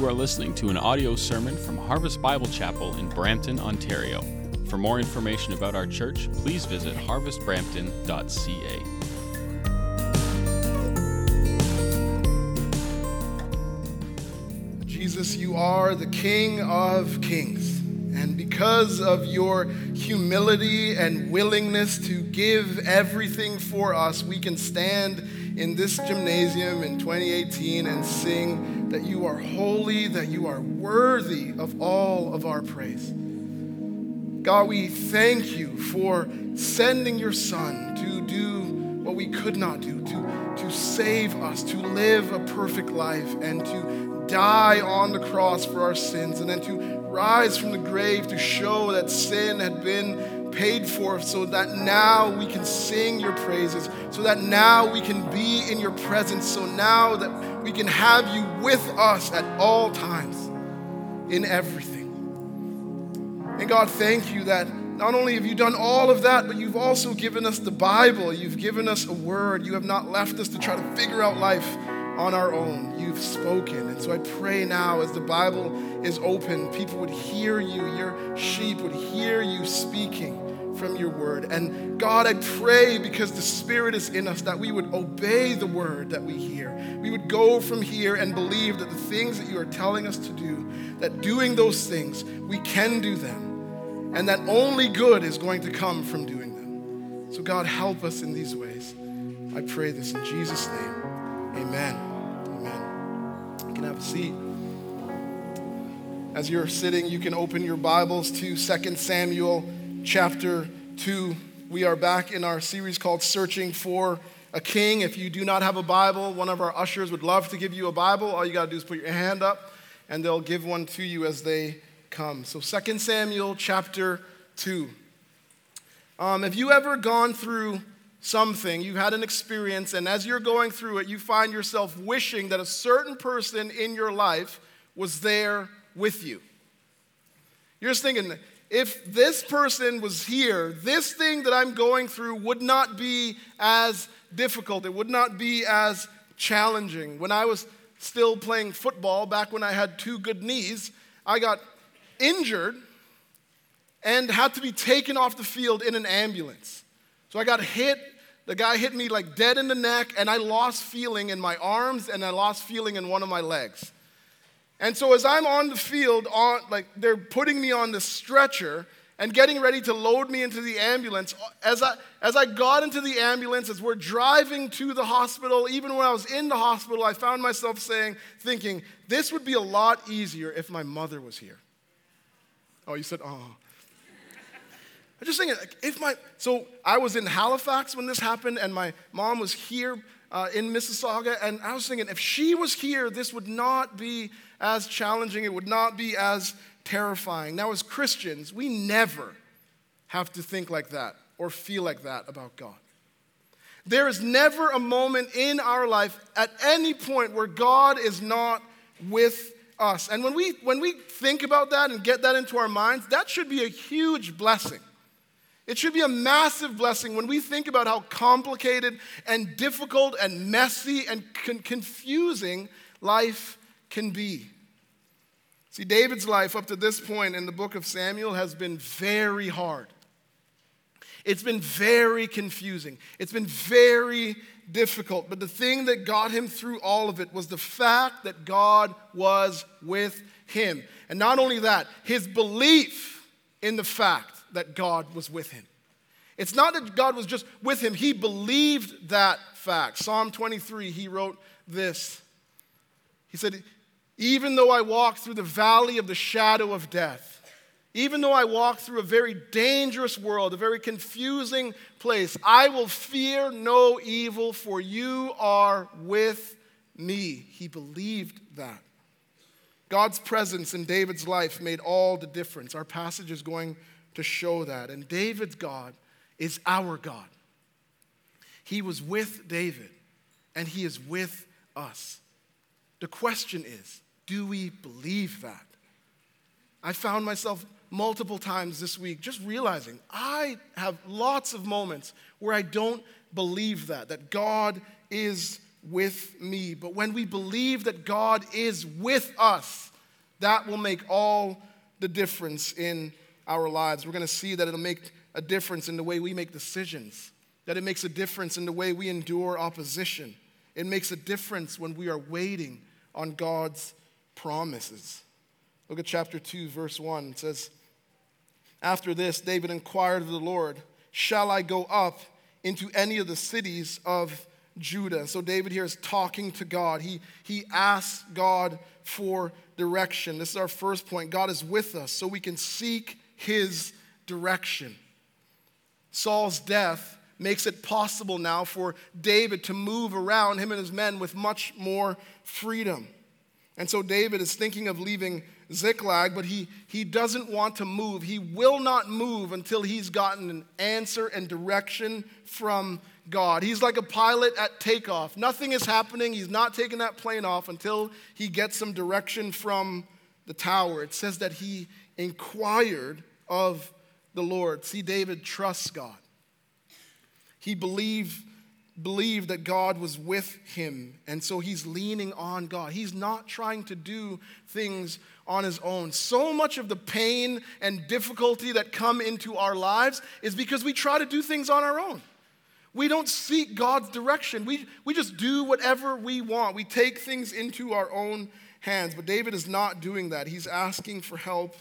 You are listening to an audio sermon from Harvest Bible Chapel in Brampton, Ontario. For more information about our church, please visit harvestbrampton.ca. Jesus, you are the King of Kings. And because of your humility and willingness to give everything for us, we can stand in this gymnasium in 2018 and sing that you are holy, that you are worthy of all of our praise. God, we thank you for sending your Son to do what we could not do, to, to save us, to live a perfect life, and to die on the cross for our sins, and then to rise from the grave to show that sin had been paid for, so that now we can sing your praises, so that now we can be in your presence, so now that we can have you with us at all times in everything. And God, thank you that not only have you done all of that, but you've also given us the Bible. You've given us a word. You have not left us to try to figure out life on our own. You've spoken. And so I pray now as the Bible is open, people would hear you, your sheep would hear you speaking from your word. And God, I pray because the Spirit is in us that we would obey the word that we hear. We would go from here and believe that the things that you are telling us to do, that doing those things, we can do them and that only good is going to come from doing them. So, God, help us in these ways. I pray this in Jesus' name. Amen. Amen. You can have a seat. As you're sitting, you can open your Bibles to 2 Samuel chapter 2. We are back in our series called Searching for a King. If you do not have a Bible, one of our ushers would love to give you a Bible. All you got to do is put your hand up, and they'll give one to you as they come. So 2 Samuel chapter 2. Um, have you ever gone through something, you've had an experience, and as you're going through it, you find yourself wishing that a certain person in your life was there with you? You're just thinking, if this person was here, this thing that I'm going through would not be as difficult, it would not be as challenging. When I was still playing football, back when I had two good knees, I got injured and had to be taken off the field in an ambulance. So I got hit. The guy hit me like dead in the neck, and I lost feeling in my arms and I lost feeling in one of my legs. And so as I'm on the field, on like they're putting me on the stretcher and getting ready to load me into the ambulance, as I as I got into the ambulance, as we're driving to the hospital, even when I was in the hospital, I found myself saying, thinking, this would be a lot easier if my mother was here. Oh, you said, oh. I'm just thinking, like, if my, so I was in Halifax when this happened, and my mom was here uh, in Mississauga, and I was thinking, if she was here, this would not be as challenging, it would not be as terrifying. Now, as Christians, we never have to think like that or feel like that about God. There is never a moment in our life at any point where God is not with us. And when we, when we think about that and get that into our minds, that should be a huge blessing. It should be a massive blessing when we think about how complicated and difficult and messy and con- confusing life can be. See, David's life up to this point in the book of Samuel has been very hard. It's been very confusing. It's been very difficult. But the thing that got him through all of it was the fact that God was with him. And not only that, his belief in the fact that God was with him. It's not that God was just with him, he believed that fact. Psalm 23, he wrote this. He said, Even though I walk through the valley of the shadow of death, even though I walk through a very dangerous world, a very confusing place, I will fear no evil, for you are with me. He believed that. God's presence in David's life made all the difference. Our passage is going to show that. And David's God is our God. He was with David, and he is with us. The question is do we believe that? I found myself multiple times this week just realizing I have lots of moments where I don't believe that, that God is with me. But when we believe that God is with us, That will make all the difference in our lives. We're going to see that it'll make a difference in the way we make decisions, that it makes a difference in the way we endure opposition. It makes a difference when we are waiting on God's promises. Look at chapter 2, verse 1. It says, After this, David inquired of the Lord, Shall I go up into any of the cities of Judah? So David here is talking to God. He, he asks God for direction. This is our first point. God is with us so we can seek his direction. Saul's death makes it possible now for David to move around him and his men with much more freedom. And so David is thinking of leaving Ziklag, but he, he doesn't want to move. He will not move until he's gotten an answer and direction from God. He's like a pilot at takeoff. Nothing is happening. He's not taking that plane off until he gets some direction from the tower. It says that he inquired of the Lord. See, David trusts God. He believed, believed that God was with him, and so he's leaning on God. He's not trying to do things on his own. So much of the pain and difficulty that come into our lives is because we try to do things on our own. We don't seek God's direction. We, we just do whatever we want. We take things into our own hands. But David is not doing that. He's asking for help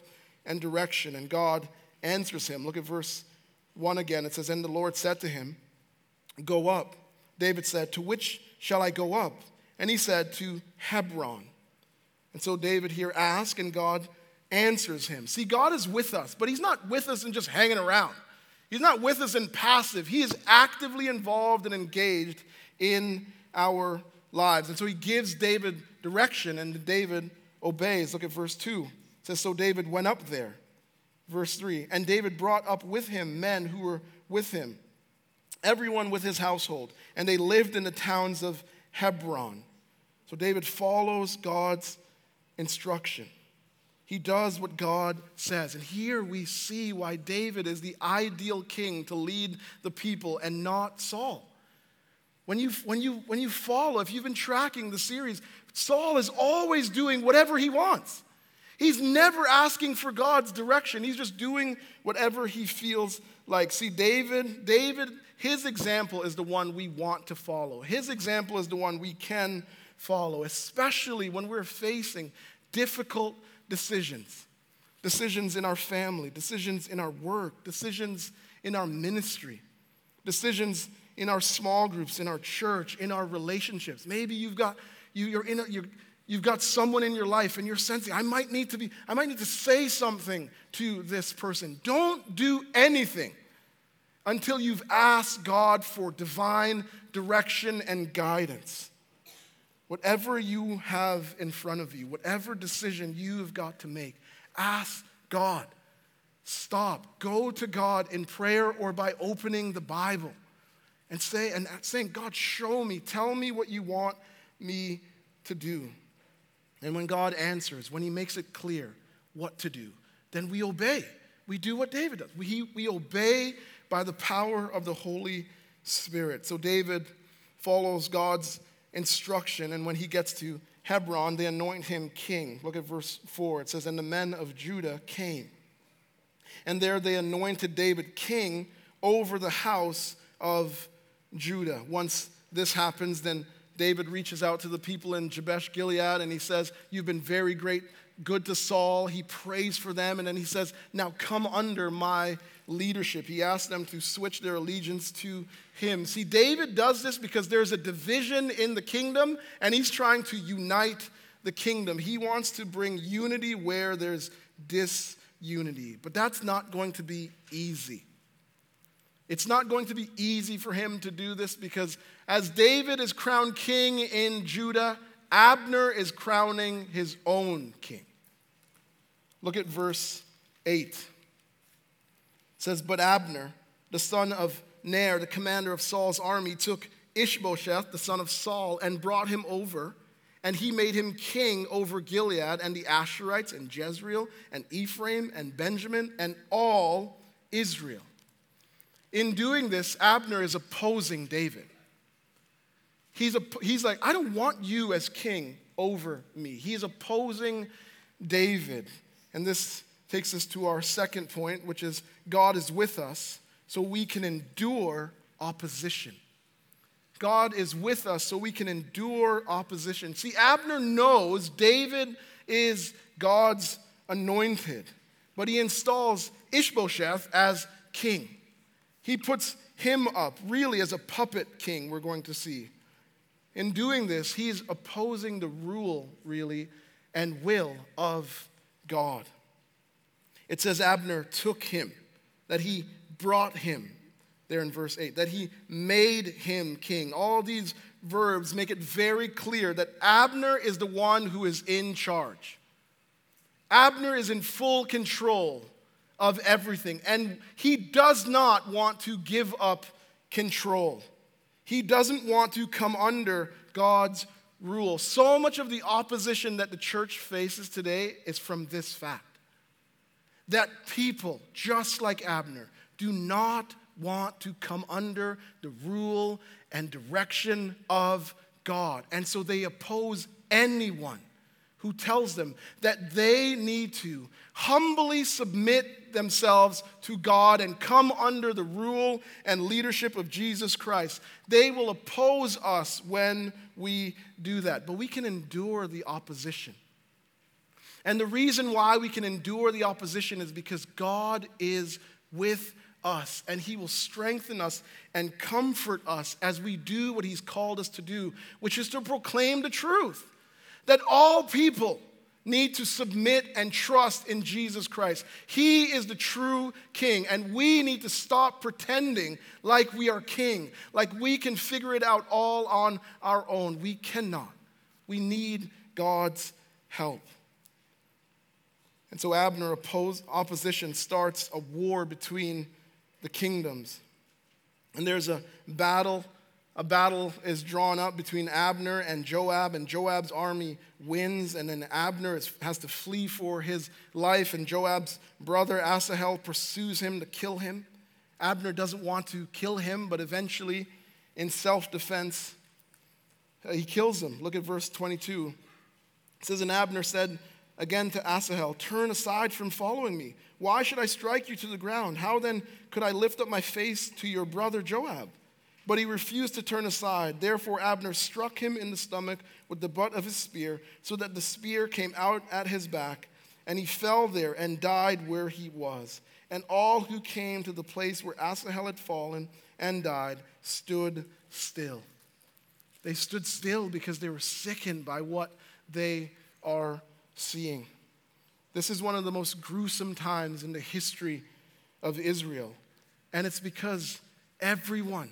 and direction, and God answers him. Look at verse 1 again. It says, And the Lord said to him, Go up. David said, To which shall I go up? And he said, To Hebron. And so David here asks, and God answers him. See, God is with us, but he's not with us and just hanging around. He's not with us in passive. He is actively involved and engaged in our lives. And so he gives David direction, and David obeys. Look at verse 2. It says, So David went up there. Verse 3 And David brought up with him men who were with him, everyone with his household, and they lived in the towns of Hebron. So David follows God's instruction. He does what God says. And here we see why David is the ideal king to lead the people and not Saul. When you, when, you, when you follow, if you've been tracking the series, Saul is always doing whatever he wants. He's never asking for God's direction. He's just doing whatever he feels like. See, David, David, his example is the one we want to follow. His example is the one we can follow, especially when we're facing difficult decisions decisions in our family, decisions in our work, decisions in our ministry, decisions in our small groups, in our church, in our relationships. Maybe you've got, you, are in a, you're, you've got someone in your life and you're sensing, I might need to be, I might need to say something to this person. Don't do anything until you've asked God for divine direction and guidance. Whatever you have in front of you, whatever decision you've got to make, ask God. Stop. Go to God in prayer or by opening the Bible and say and saying, God, show me, tell me what you want me to do. And when God answers, when He makes it clear what to do, then we obey. We do what David does. We, we obey by the power of the Holy Spirit. So David follows God's instruction. And when he gets to Hebron, they anoint him king. Look at verse 4. It says, And the men of Judah came. And there they anointed David king over the house of Judah. Once this happens, then David reaches out to the people in Jabesh Gilead and he says, You've been very great, good to Saul. He prays for them, and then he says, Now come under my leadership. He asks them to switch their allegiance to him. See, David does this because there's a division in the kingdom, and he's trying to unite the kingdom. He wants to bring unity where there's disunity. But that's not going to be easy. It's not going to be easy for him to do this because as David is crowned king in Judah, Abner is crowning his own king. Look at verse 8 says, But Abner, the son of Ner, the commander of Saul's army, took Ishbosheth, the son of Saul, and brought him over. And he made him king over Gilead and the Ashurites and Jezreel and Ephraim and Benjamin and all Israel. In doing this, Abner is opposing David. He's, a, he's like, I don't want you as king over me. He's opposing David. And this takes us to our second point, which is God is with us so we can endure opposition. God is with us so we can endure opposition. See, Abner knows David is God's anointed, but he installs Ishbosheth as king. He puts him up really as a puppet king, we're going to see. In doing this, he's opposing the rule, really, and will of God. It says Abner took him, that he brought him, there in verse 8, that he made him king. All these verbs make it very clear that Abner is the one who is in charge. Abner is in full control of everything, and he does not want to give up control. He doesn't want to come under God's rule. So much of the opposition that the church faces today is from this fact that people, just like Abner, do not want to come under the rule and direction of God. And so they oppose anyone who tells them that they need to humbly submit themselves to God and come under the rule and leadership of Jesus Christ. They will oppose us when we do that, but we can endure the opposition. And the reason why we can endure the opposition is because God is with us and He will strengthen us and comfort us as we do what He's called us to do, which is to proclaim the truth that all people need to submit and trust in Jesus Christ. He is the true king, and we need to stop pretending like we are king, like we can figure it out all on our own. We cannot. We need God's help. And so Abner opposition starts a war between the kingdoms. And there's a battle. A battle is drawn up between Abner and Joab, and Joab's army wins, and then Abner is, has to flee for his life, and Joab's brother Asahel pursues him to kill him. Abner doesn't want to kill him, but eventually, in self defense, uh, he kills him. Look at verse 22. It says, And Abner said, again to Asahel, Turn aside from following me. Why should I strike you to the ground? How then could I lift up my face to your brother Joab? But he refused to turn aside. Therefore, Abner struck him in the stomach with the butt of his spear, so that the spear came out at his back, and he fell there and died where he was. And all who came to the place where Asahel had fallen and died stood still. They stood still because they were sickened by what they are seeing. This is one of the most gruesome times in the history of Israel. And it's because everyone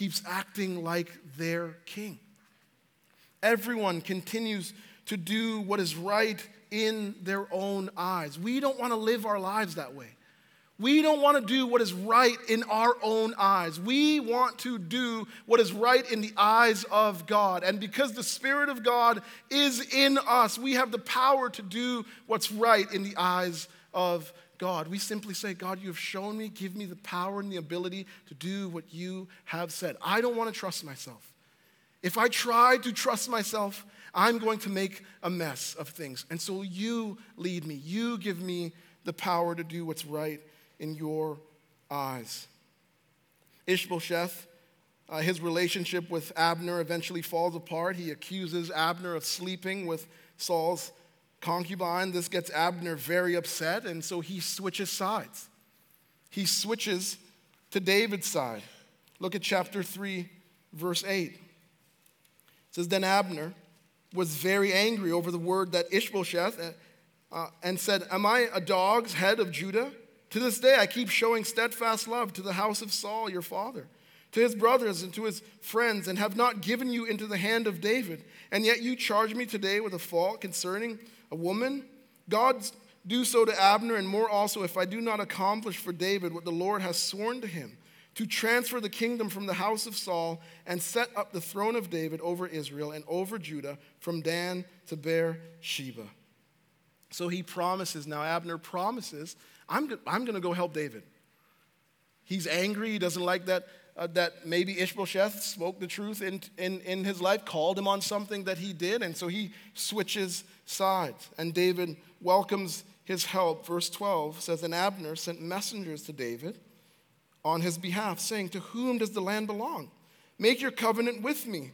keeps acting like their king. Everyone continues to do what is right in their own eyes. We don't want to live our lives that way. We don't want to do what is right in our own eyes. We want to do what is right in the eyes of God. And because the Spirit of God is in us, we have the power to do what's right in the eyes of God. We simply say, God, you have shown me, give me the power and the ability to do what you have said. I don't want to trust myself. If I try to trust myself, I'm going to make a mess of things. And so you lead me, you give me the power to do what's right in your eyes. Ishbosheth, uh, his relationship with Abner eventually falls apart. He accuses Abner of sleeping with Saul's concubine. This gets Abner very upset, and so he switches sides. He switches to David's side. Look at chapter 3, verse 8. It says, Then Abner was very angry over the word that Ishbosheth uh, uh and said, Am I a dog's head of Judah? To this day, I keep showing steadfast love to the house of Saul, your father, to his brothers and to his friends, and have not given you into the hand of David. And yet you charge me today with a fault concerning a woman? God do so to Abner, and more also, if I do not accomplish for David what the Lord has sworn to him to transfer the kingdom from the house of Saul and set up the throne of David over Israel and over Judah from Dan to Beersheba. So he promises, now Abner promises I'm, I'm going to go help David. He's angry. He doesn't like that uh, that maybe Ishbosheth spoke the truth in, in, in his life, called him on something that he did, and so he switches sides. And David welcomes his help. Verse 12 says, And Abner sent messengers to David on his behalf, saying, To whom does the land belong? Make your covenant with me.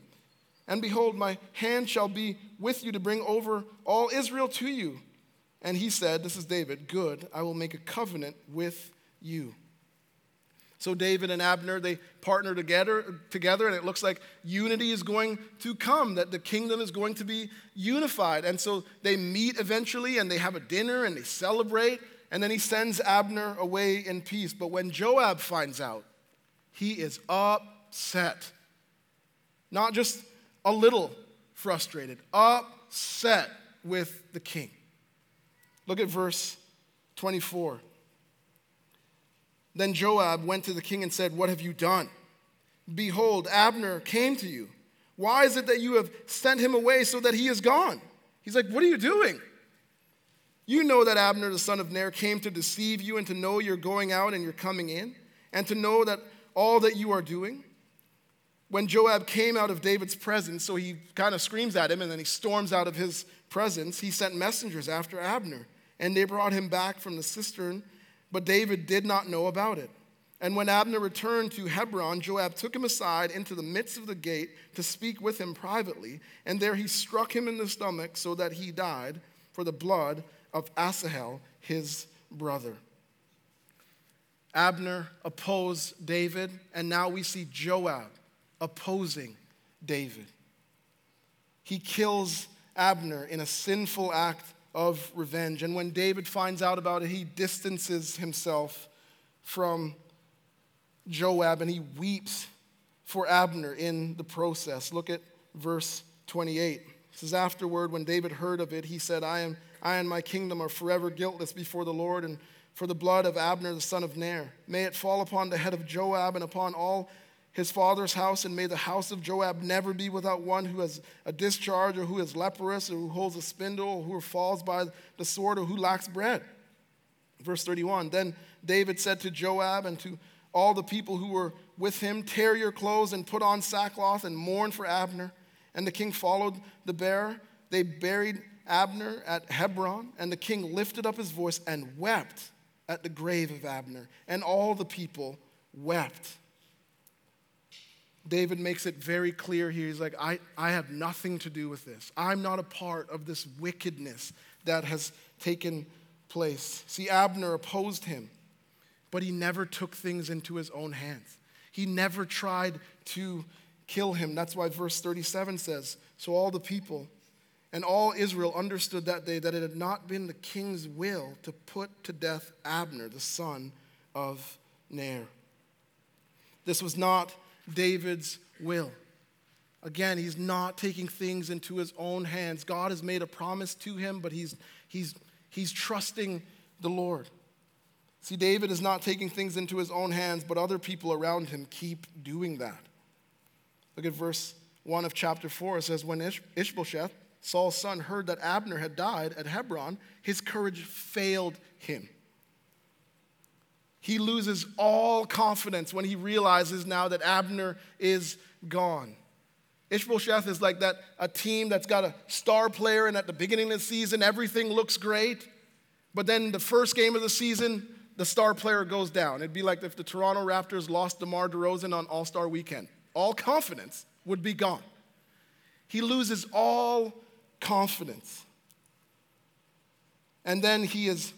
And behold, my hand shall be with you to bring over all Israel to you. And he said, This is David, good, I will make a covenant with you. So David and Abner, they partner together, together, and it looks like unity is going to come, that the kingdom is going to be unified. And so they meet eventually, and they have a dinner, and they celebrate, and then he sends Abner away in peace. But when Joab finds out, he is upset. Not just a little frustrated, upset with the king. Look at verse 24. Then Joab went to the king and said, What have you done? Behold, Abner came to you. Why is it that you have sent him away so that he is gone? He's like, What are you doing? You know that Abner, the son of Ner, came to deceive you and to know you're going out and you're coming in, and to know that all that you are doing. When Joab came out of David's presence, so he kind of screams at him and then he storms out of his presence, he sent messengers after Abner, and they brought him back from the cistern but David did not know about it. And when Abner returned to Hebron, Joab took him aside into the midst of the gate to speak with him privately, and there he struck him in the stomach so that he died for the blood of Asahel, his brother. Abner opposed David, and now we see Joab opposing David. He kills Abner in a sinful act of revenge. And when David finds out about it, he distances himself from Joab and he weeps for Abner in the process. Look at verse 28. It says, Afterward, when David heard of it, he said, I, am, I and my kingdom are forever guiltless before the Lord, and for the blood of Abner the son of Ner. May it fall upon the head of Joab and upon all his father's house, and may the house of Joab never be without one who has a discharge, or who is leprous, or who holds a spindle, or who falls by the sword, or who lacks bread. Verse 31 Then David said to Joab and to all the people who were with him, Tear your clothes and put on sackcloth and mourn for Abner. And the king followed the bearer. They buried Abner at Hebron, and the king lifted up his voice and wept at the grave of Abner, and all the people wept. David makes it very clear here. He's like, I, I have nothing to do with this. I'm not a part of this wickedness that has taken place. See, Abner opposed him, but he never took things into his own hands. He never tried to kill him. That's why verse 37 says So all the people and all Israel understood that day that it had not been the king's will to put to death Abner, the son of Ner. This was not David's will. Again, he's not taking things into his own hands. God has made a promise to him, but he's, he's, he's trusting the Lord. See, David is not taking things into his own hands, but other people around him keep doing that. Look at verse 1 of chapter 4. It says, When Ish- Ishbosheth, Saul's son, heard that Abner had died at Hebron, his courage failed him. He loses all confidence when he realizes now that Abner is gone. Ishbosheth is like that a team that's got a star player, and at the beginning of the season, everything looks great. But then the first game of the season, the star player goes down. It'd be like if the Toronto Raptors lost DeMar DeRozan on All Star weekend. All confidence would be gone. He loses all confidence. And then he is,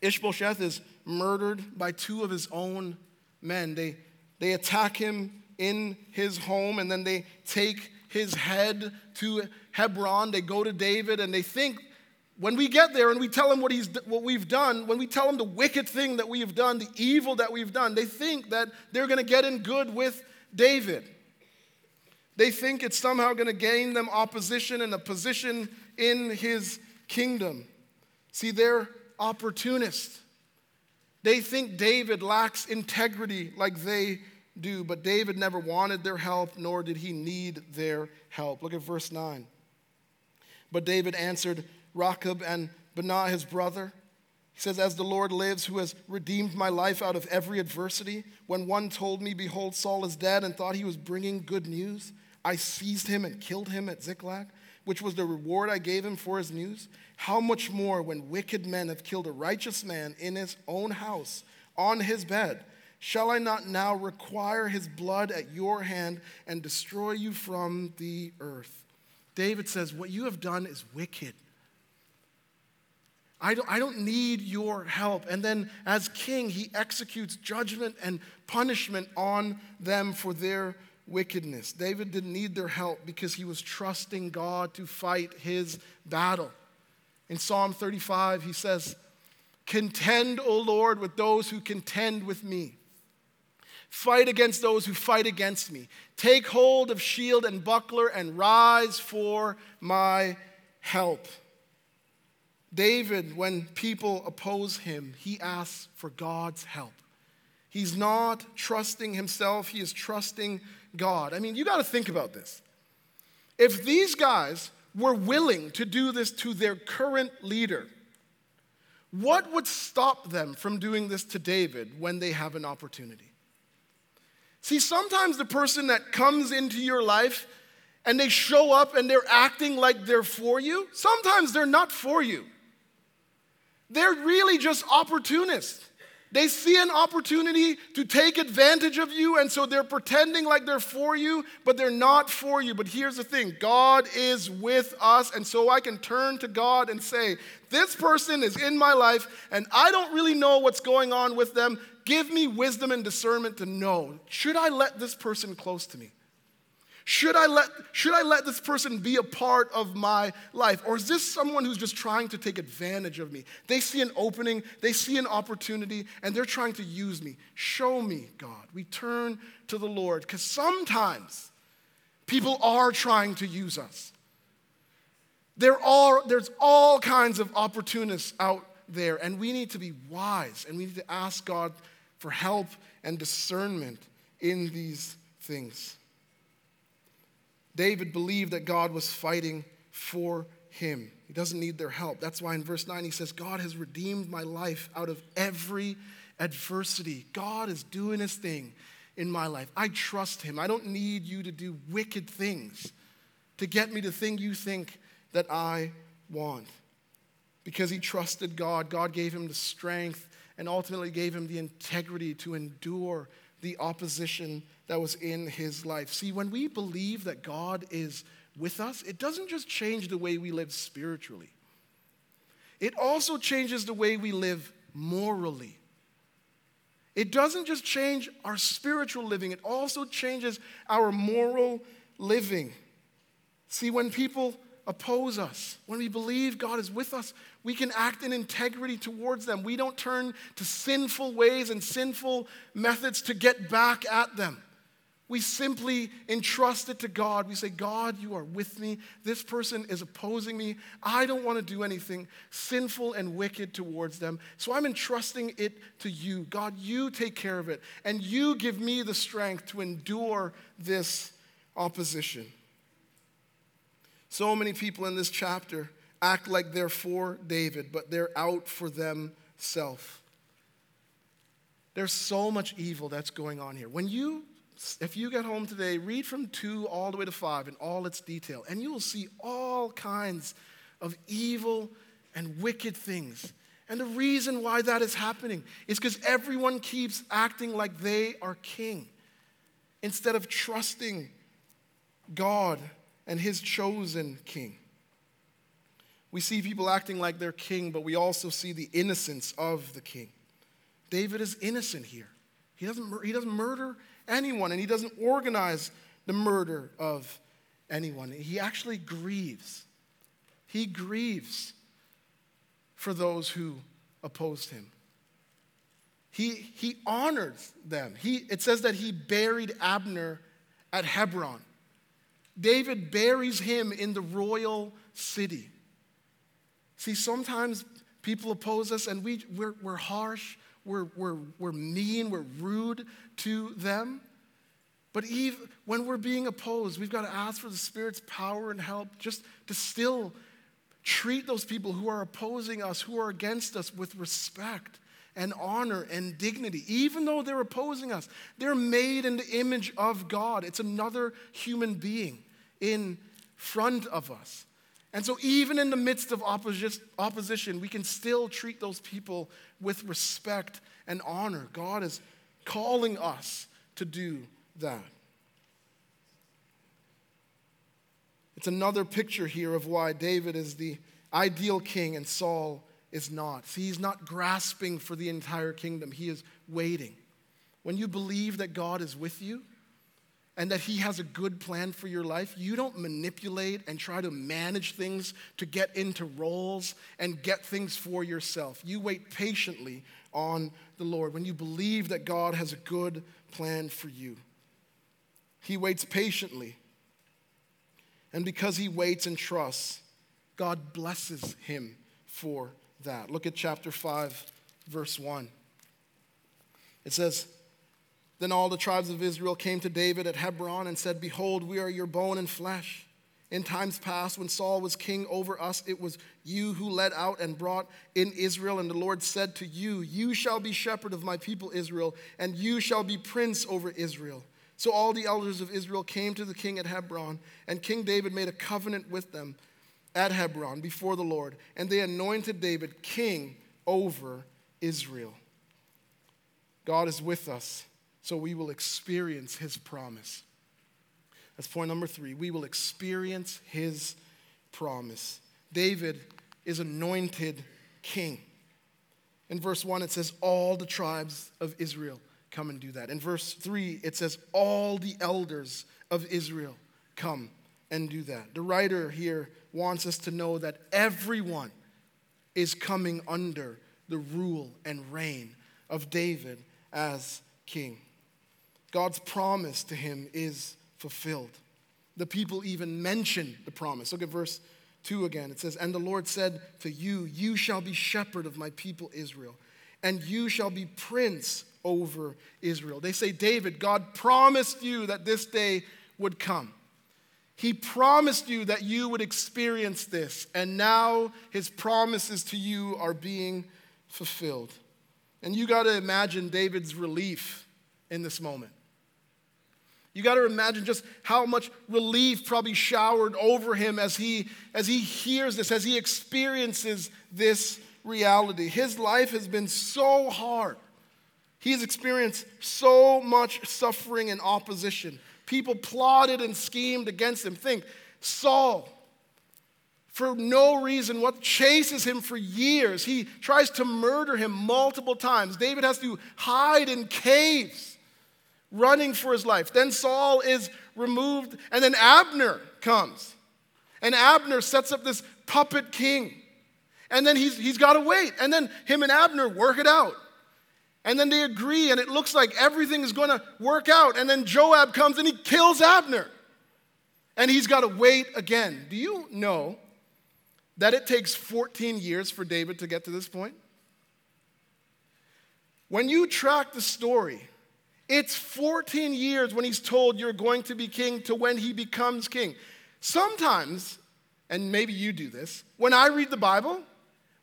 Ishbosheth is murdered by two of his own men. They, they attack him in his home and then they take his head to Hebron. They go to David and they think when we get there and we tell him what, he's, what we've done, when we tell him the wicked thing that we have done, the evil that we've done, they think that they're going to get in good with David. They think it's somehow going to gain them opposition and a position in his kingdom. See, they're opportunists. They think David lacks integrity like they do, but David never wanted their help, nor did he need their help. Look at verse 9. But David answered Rechab and Baanah his brother, He says, As the Lord lives, who has redeemed my life out of every adversity, when one told me, Behold, Saul is dead, and thought he was bringing good news, I seized him and killed him at Ziklag, which was the reward I gave him for his news. How much more when wicked men have killed a righteous man in his own house, on his bed? Shall I not now require his blood at your hand and destroy you from the earth? David says, What you have done is wicked. I don't, I don't need your help. And then, as king, he executes judgment and punishment on them for their wickedness. David didn't need their help because he was trusting God to fight his battle. In Psalm 35, he says, Contend, O Lord, with those who contend with me. Fight against those who fight against me. Take hold of shield and buckler and rise for my help. David, when people oppose him, he asks for God's help. He's not trusting himself, he is trusting God. I mean, you got to think about this. If these guys were willing to do this to their current leader, what would stop them from doing this to David when they have an opportunity? See, sometimes the person that comes into your life and they show up and they're acting like they're for you, sometimes they're not for you. They're really just opportunists. They see an opportunity to take advantage of you, and so they're pretending like they're for you, but they're not for you. But here's the thing God is with us, and so I can turn to God and say, This person is in my life, and I don't really know what's going on with them. Give me wisdom and discernment to know should I let this person close to me? Should I, let, should I let this person be a part of my life? Or is this someone who's just trying to take advantage of me? They see an opening, they see an opportunity, and they're trying to use me. Show me, God. We turn to the Lord because sometimes people are trying to use us. There are, there's all kinds of opportunists out there, and we need to be wise and we need to ask God for help and discernment in these things. David believed that God was fighting for him. He doesn't need their help. That's why in verse 9 he says, God has redeemed my life out of every adversity. God is doing his thing in my life. I trust him. I don't need you to do wicked things to get me the thing you think that I want. Because he trusted God, God gave him the strength and ultimately gave him the integrity to endure the opposition that was in his life. See, when we believe that God is with us, it doesn't just change the way we live spiritually, it also changes the way we live morally. It doesn't just change our spiritual living, it also changes our moral living. See, when people oppose us, when we believe God is with us, we can act in integrity towards them. We don't turn to sinful ways and sinful methods to get back at them. We simply entrust it to God. We say, God, you are with me. This person is opposing me. I don't want to do anything sinful and wicked towards them. So I'm entrusting it to you. God, you take care of it. And you give me the strength to endure this opposition. So many people in this chapter act like they're for David, but they're out for themselves. There's so much evil that's going on here. When you, if you get home today, read from two all the way to five in all its detail, and you will see all kinds of evil and wicked things. And the reason why that is happening is because everyone keeps acting like they are king instead of trusting God and his chosen king. We see people acting like they're king, but we also see the innocence of the king. David is innocent here. He doesn't, he doesn't murder anyone, and he doesn't organize the murder of anyone. He actually grieves. He grieves for those who opposed him. He, he honors them. He, it says that he buried Abner at Hebron. David buries him in the royal city. See, sometimes people oppose us and we, we're, we're harsh, we're, we're, we're mean, we're rude to them. But even when we're being opposed, we've got to ask for the Spirit's power and help just to still treat those people who are opposing us, who are against us, with respect and honor and dignity, even though they're opposing us. They're made in the image of God. It's another human being in front of us. And so, even in the midst of opposi- opposition, we can still treat those people with respect and honor. God is calling us to do that. It's another picture here of why David is the ideal king and Saul is not. See, he's not grasping for the entire kingdom, he is waiting. When you believe that God is with you, and that He has a good plan for your life, you don't manipulate and try to manage things to get into roles and get things for yourself. You wait patiently on the Lord when you believe that God has a good plan for you. He waits patiently. And because he waits and trusts, God blesses him for that. Look at chapter 5, verse 1. It says, then all the tribes of Israel came to David at Hebron and said, Behold, we are your bone and flesh. In times past, when Saul was king over us, it was you who led out and brought in Israel. And the Lord said to you, You shall be shepherd of my people Israel, and you shall be prince over Israel. So all the elders of Israel came to the king at Hebron, and King David made a covenant with them at Hebron before the Lord, and they anointed David king over Israel. God is with us so we will experience his promise. That's point number three. We will experience his promise. David is anointed king. In verse 1, it says, All the tribes of Israel come and do that. In verse 3, it says, All the elders of Israel come and do that. The writer here wants us to know that everyone is coming under the rule and reign of David as king. God's promise to him is fulfilled. The people even mention the promise. Look at verse 2 again. It says, And the Lord said to you, You shall be shepherd of my people Israel, and you shall be prince over Israel. They say, David, God promised you that this day would come. He promised you that you would experience this, and now his promises to you are being fulfilled. And you got to imagine David's relief in this moment. You got to imagine just how much relief probably showered over him as he, as he hears this, as he experiences this reality. His life has been so hard. He's experienced so much suffering and opposition. People plotted and schemed against him. Think, Saul, for no reason what chases him for years. He tries to murder him multiple times. David has to hide in caves running for his life. Then Saul is removed, and then Abner comes. And Abner sets up this puppet king. And then he's, he's got to wait. And then him and Abner work it out. And then they agree, and it looks like everything is going to work out. And then Joab comes and he kills Abner. And he's got to wait again. Do you know that it takes 14 years for David to get to this point? When you track the story, it's 14 years when he's told you're going to be king to when he becomes king. Sometimes, and maybe you do this, when I read the Bible,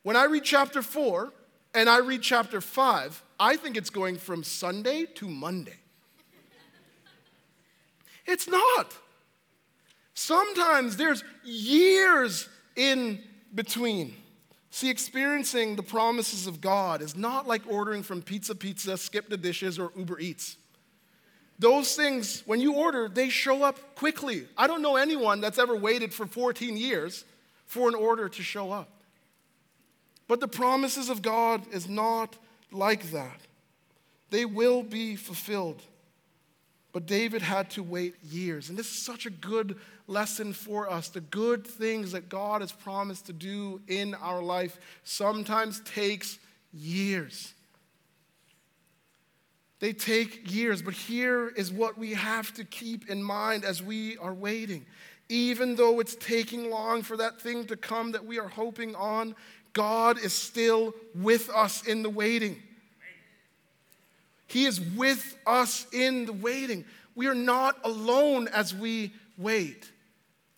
when I read chapter 4 and I read chapter 5, I think it's going from Sunday to Monday. It's not. Sometimes there's years in between. See, experiencing the promises of God is not like ordering from Pizza Pizza, Skip the Dishes, or Uber Eats. Those things, when you order, they show up quickly. I don't know anyone that's ever waited for 14 years for an order to show up. But the promises of God is not like that. They will be fulfilled. But David had to wait years. And this is such a good lesson for us. The good things that God has promised to do in our life sometimes takes years. They take years, but here is what we have to keep in mind as we are waiting. Even though it's taking long for that thing to come that we are hoping on, God is still with us in the waiting. He is with us in the waiting. We are not alone as we wait.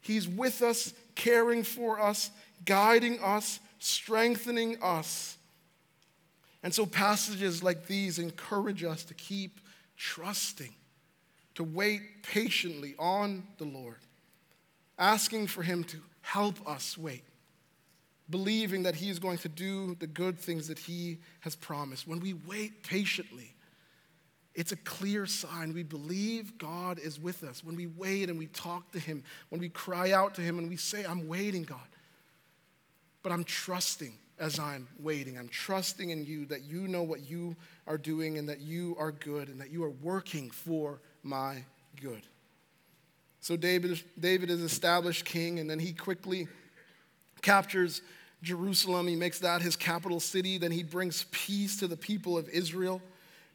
He's with us, caring for us, guiding us, strengthening us. And so, passages like these encourage us to keep trusting, to wait patiently on the Lord, asking for Him to help us wait, believing that He is going to do the good things that He has promised. When we wait patiently, it's a clear sign. We believe God is with us. When we wait and we talk to Him, when we cry out to Him and we say, I'm waiting, God. But I'm trusting as I'm waiting. I'm trusting in you that you know what you are doing and that you are good and that you are working for my good. So David, David is established king, and then he quickly captures Jerusalem. He makes that his capital city. Then he brings peace to the people of Israel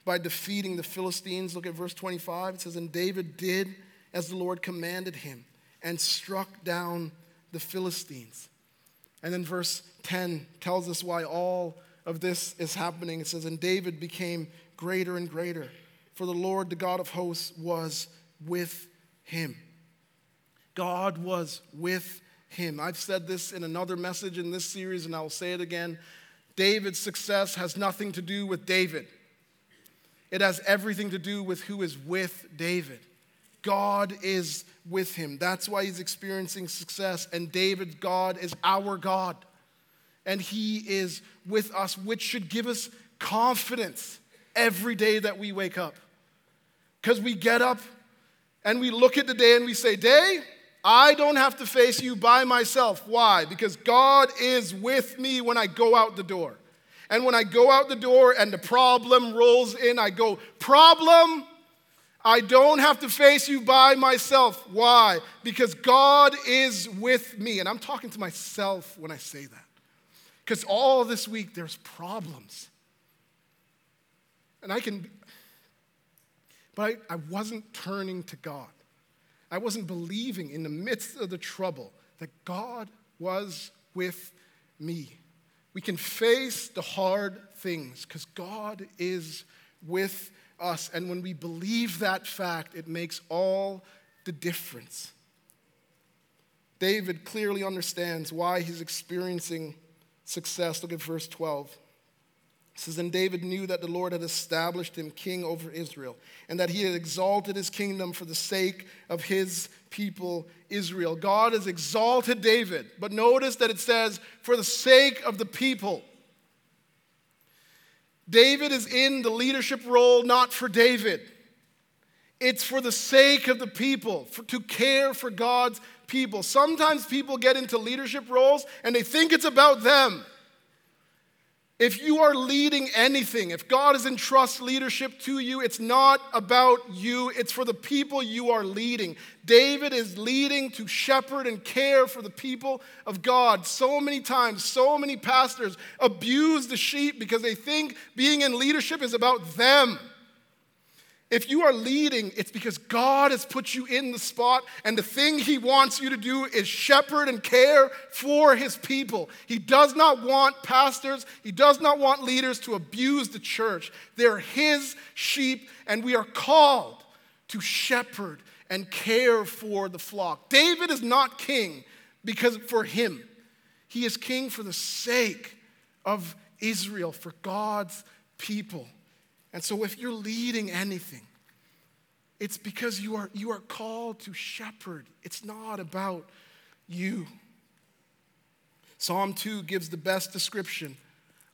by defeating the Philistines. Look at verse 25. It says, And David did as the Lord commanded him and struck down the Philistines. And then verse 10 tells us why all of this is happening. It says, And David became greater and greater, for the Lord, the God of hosts, was with him. God was with him. I've said this in another message in this series, and I'll say it again. David's success has nothing to do with David. It has everything to do with who is with David. God is with him. That's why he's experiencing success. And David, God is our God. And he is with us, which should give us confidence every day that we wake up. Because we get up and we look at the day and we say, Day, I don't have to face you by myself. Why? Because God is with me when I go out the door. And when I go out the door and the problem rolls in, I go, Problem, I don't have to face you by myself. Why? Because God is with me. And I'm talking to myself when I say that. Because all this week there's problems. And I can, but I, I wasn't turning to God. I wasn't believing in the midst of the trouble that God was with me. We can face the hard things because God is with us. And when we believe that fact, it makes all the difference. David clearly understands why he's experiencing success. Look at verse 12. It says, And David knew that the Lord had established him king over Israel, and that he had exalted his kingdom for the sake of his people Israel. God has exalted David, but notice that it says, for the sake of the people. David is in the leadership role not for David. It's for the sake of the people, for, to care for God's people. Sometimes people get into leadership roles and they think it's about them. If you are leading anything, if God has entrusted leadership to you, it's not about you, it's for the people you are leading. David is leading to shepherd and care for the people of God. So many times, so many pastors abuse the sheep because they think being in leadership is about them. If you are leading, it's because God has put you in the spot, and the thing He wants you to do is shepherd and care for His people. He does not want pastors, He does not want leaders to abuse the church. They're His sheep, and we are called to shepherd and care for the flock. David is not king because for him, he is king for the sake of Israel, for God's people. And so, if you're leading anything, it's because you are, you are called to shepherd. It's not about you. Psalm 2 gives the best description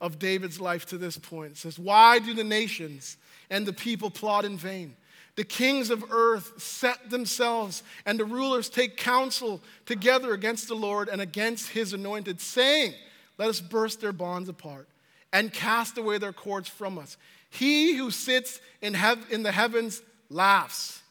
of David's life to this point. It says, Why do the nations and the people plot in vain? The kings of earth set themselves, and the rulers take counsel together against the Lord and against his anointed, saying, Let us burst their bonds apart and cast away their cords from us. He who sits in, hev- in the heavens laughs.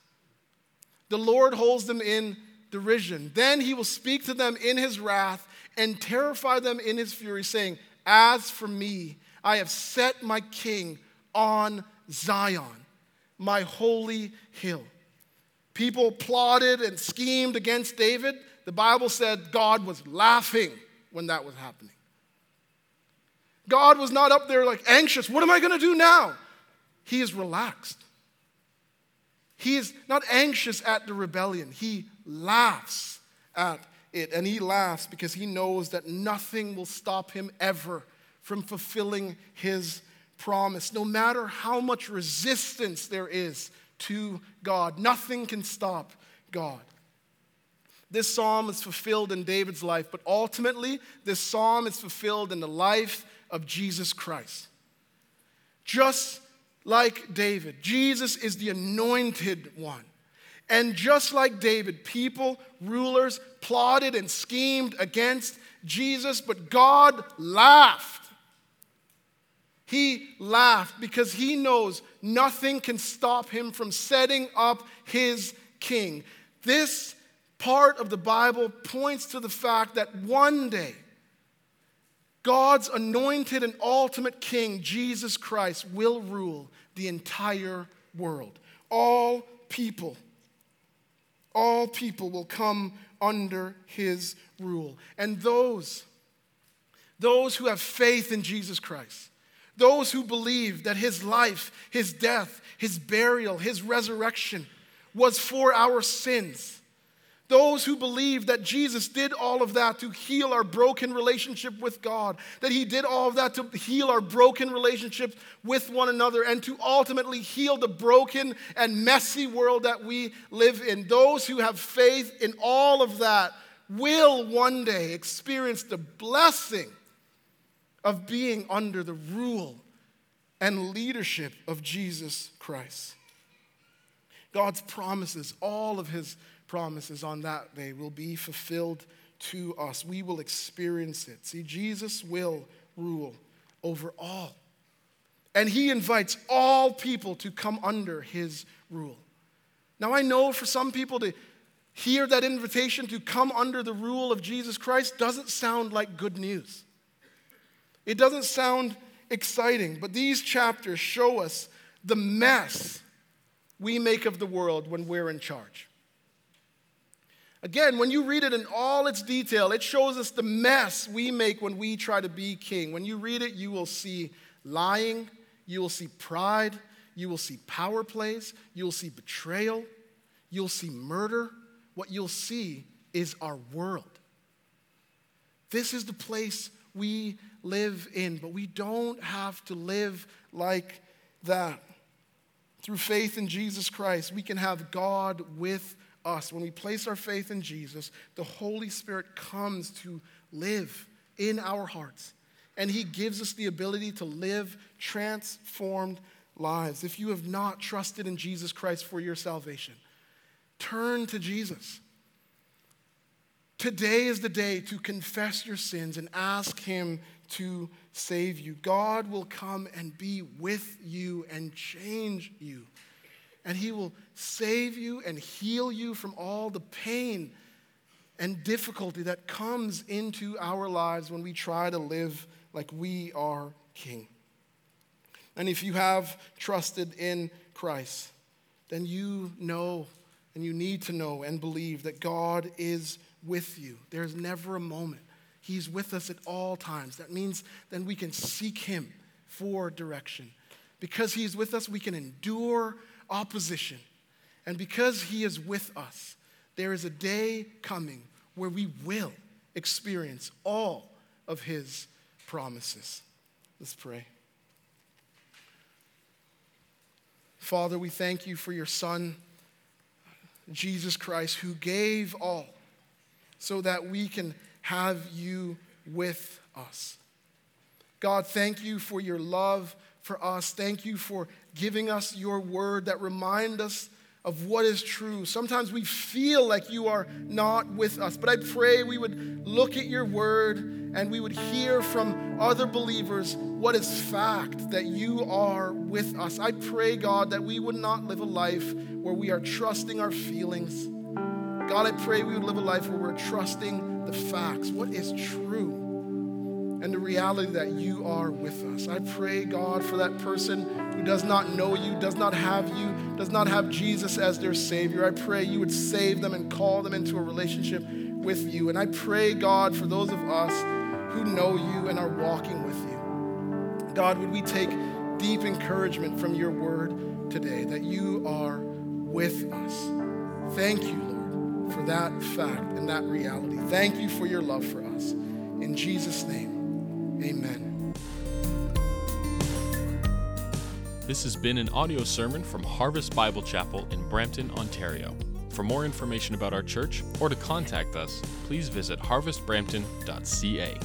The Lord holds them in derision. Then he will speak to them in his wrath and terrify them in his fury, saying, As for me, I have set my king on Zion, my holy hill. People plotted and schemed against David. The Bible said God was laughing when that was happening. God was not up there like anxious. What am I going to do now? He is relaxed. He is not anxious at the rebellion, he laughs at it. And he laughs because he knows that nothing will stop him ever from fulfilling his promise. No matter how much resistance there is to God, nothing can stop God. This psalm is fulfilled in David's life, but ultimately, this psalm is fulfilled in the life of Jesus Christ. Just like David, Jesus is the anointed one. And just like David, people, rulers plotted and schemed against Jesus, but God laughed. He laughed because he knows nothing can stop him from setting up his king. This part of the Bible points to the fact that one day, God's anointed and ultimate king, Jesus Christ, will rule the entire world. All people all people will come under his rule. And those, those who have faith in Jesus Christ, those who believe that his life, his death, his burial, his resurrection was for our sins, those who believe that Jesus did all of that to heal our broken relationship with God, that He did all of that to heal our broken relationships with one another, and to ultimately heal the broken and messy world that we live in. Those who have faith in all of that will one day experience the blessing of being under the rule and leadership of Jesus Christ. God's promises, all of His promises on that day will be fulfilled to us. We will experience it. See, Jesus will rule over all. And he invites all people to come under his rule. Now, I know for some people to hear that invitation to come under the rule of Jesus Christ doesn't sound like good news. It doesn't sound exciting, but these chapters show us the mess we make of the world when we're in charge. Again, when you read it in all its detail, it shows us the mess we make when we try to be king. When you read it, you will see lying, you will see pride, you will see power plays, you will see betrayal, you'll see murder. What you'll see is our world. This is the place we live in, but we don't have to live like that. Through faith in Jesus Christ, we can have God with us, when we place our faith in Jesus, the Holy Spirit comes to live in our hearts. And He gives us the ability to live transformed lives. If you have not trusted in Jesus Christ for your salvation, turn to Jesus. Today is the day to confess your sins and ask Him to save you. God will come and be with you and change you and He will save you and heal you from all the pain and difficulty that comes into our lives when we try to live like we are King. And if you have trusted in Christ, then you know and you need to know and believe that God is with you. There's never a moment. He's with us at all times. That means then we can seek Him for direction. Because He's with us, we can endure opposition. And because He is with us, there is a day coming where we will experience all of His promises. Let's pray. Father, we thank you for your Son, Jesus Christ, who gave all so that we can have you with us. God, thank you for your love for us. Thank you for giving us your word that remind us of what is true. Sometimes we feel like you are not with us, but I pray we would look at your word and we would hear from other believers what is fact that you are with us. I pray, God, that we would not live a life where we are trusting our feelings. God, I pray we would live a life where we're trusting the facts, what is true and the reality that you are with us. I pray, God, for that person who does not know you, does not have you, does not have Jesus as their Savior. I pray you would save them and call them into a relationship with you. And I pray, God, for those of us who know you and are walking with you. God, would we take deep encouragement from your word today that you are with us. Thank you, Lord for that fact and that reality. Thank you for your love for us. In Jesus' name, amen. This has been an audio sermon from Harvest Bible Chapel in Brampton, Ontario. For more information about our church or to contact us, please visit harvestbrampton.ca.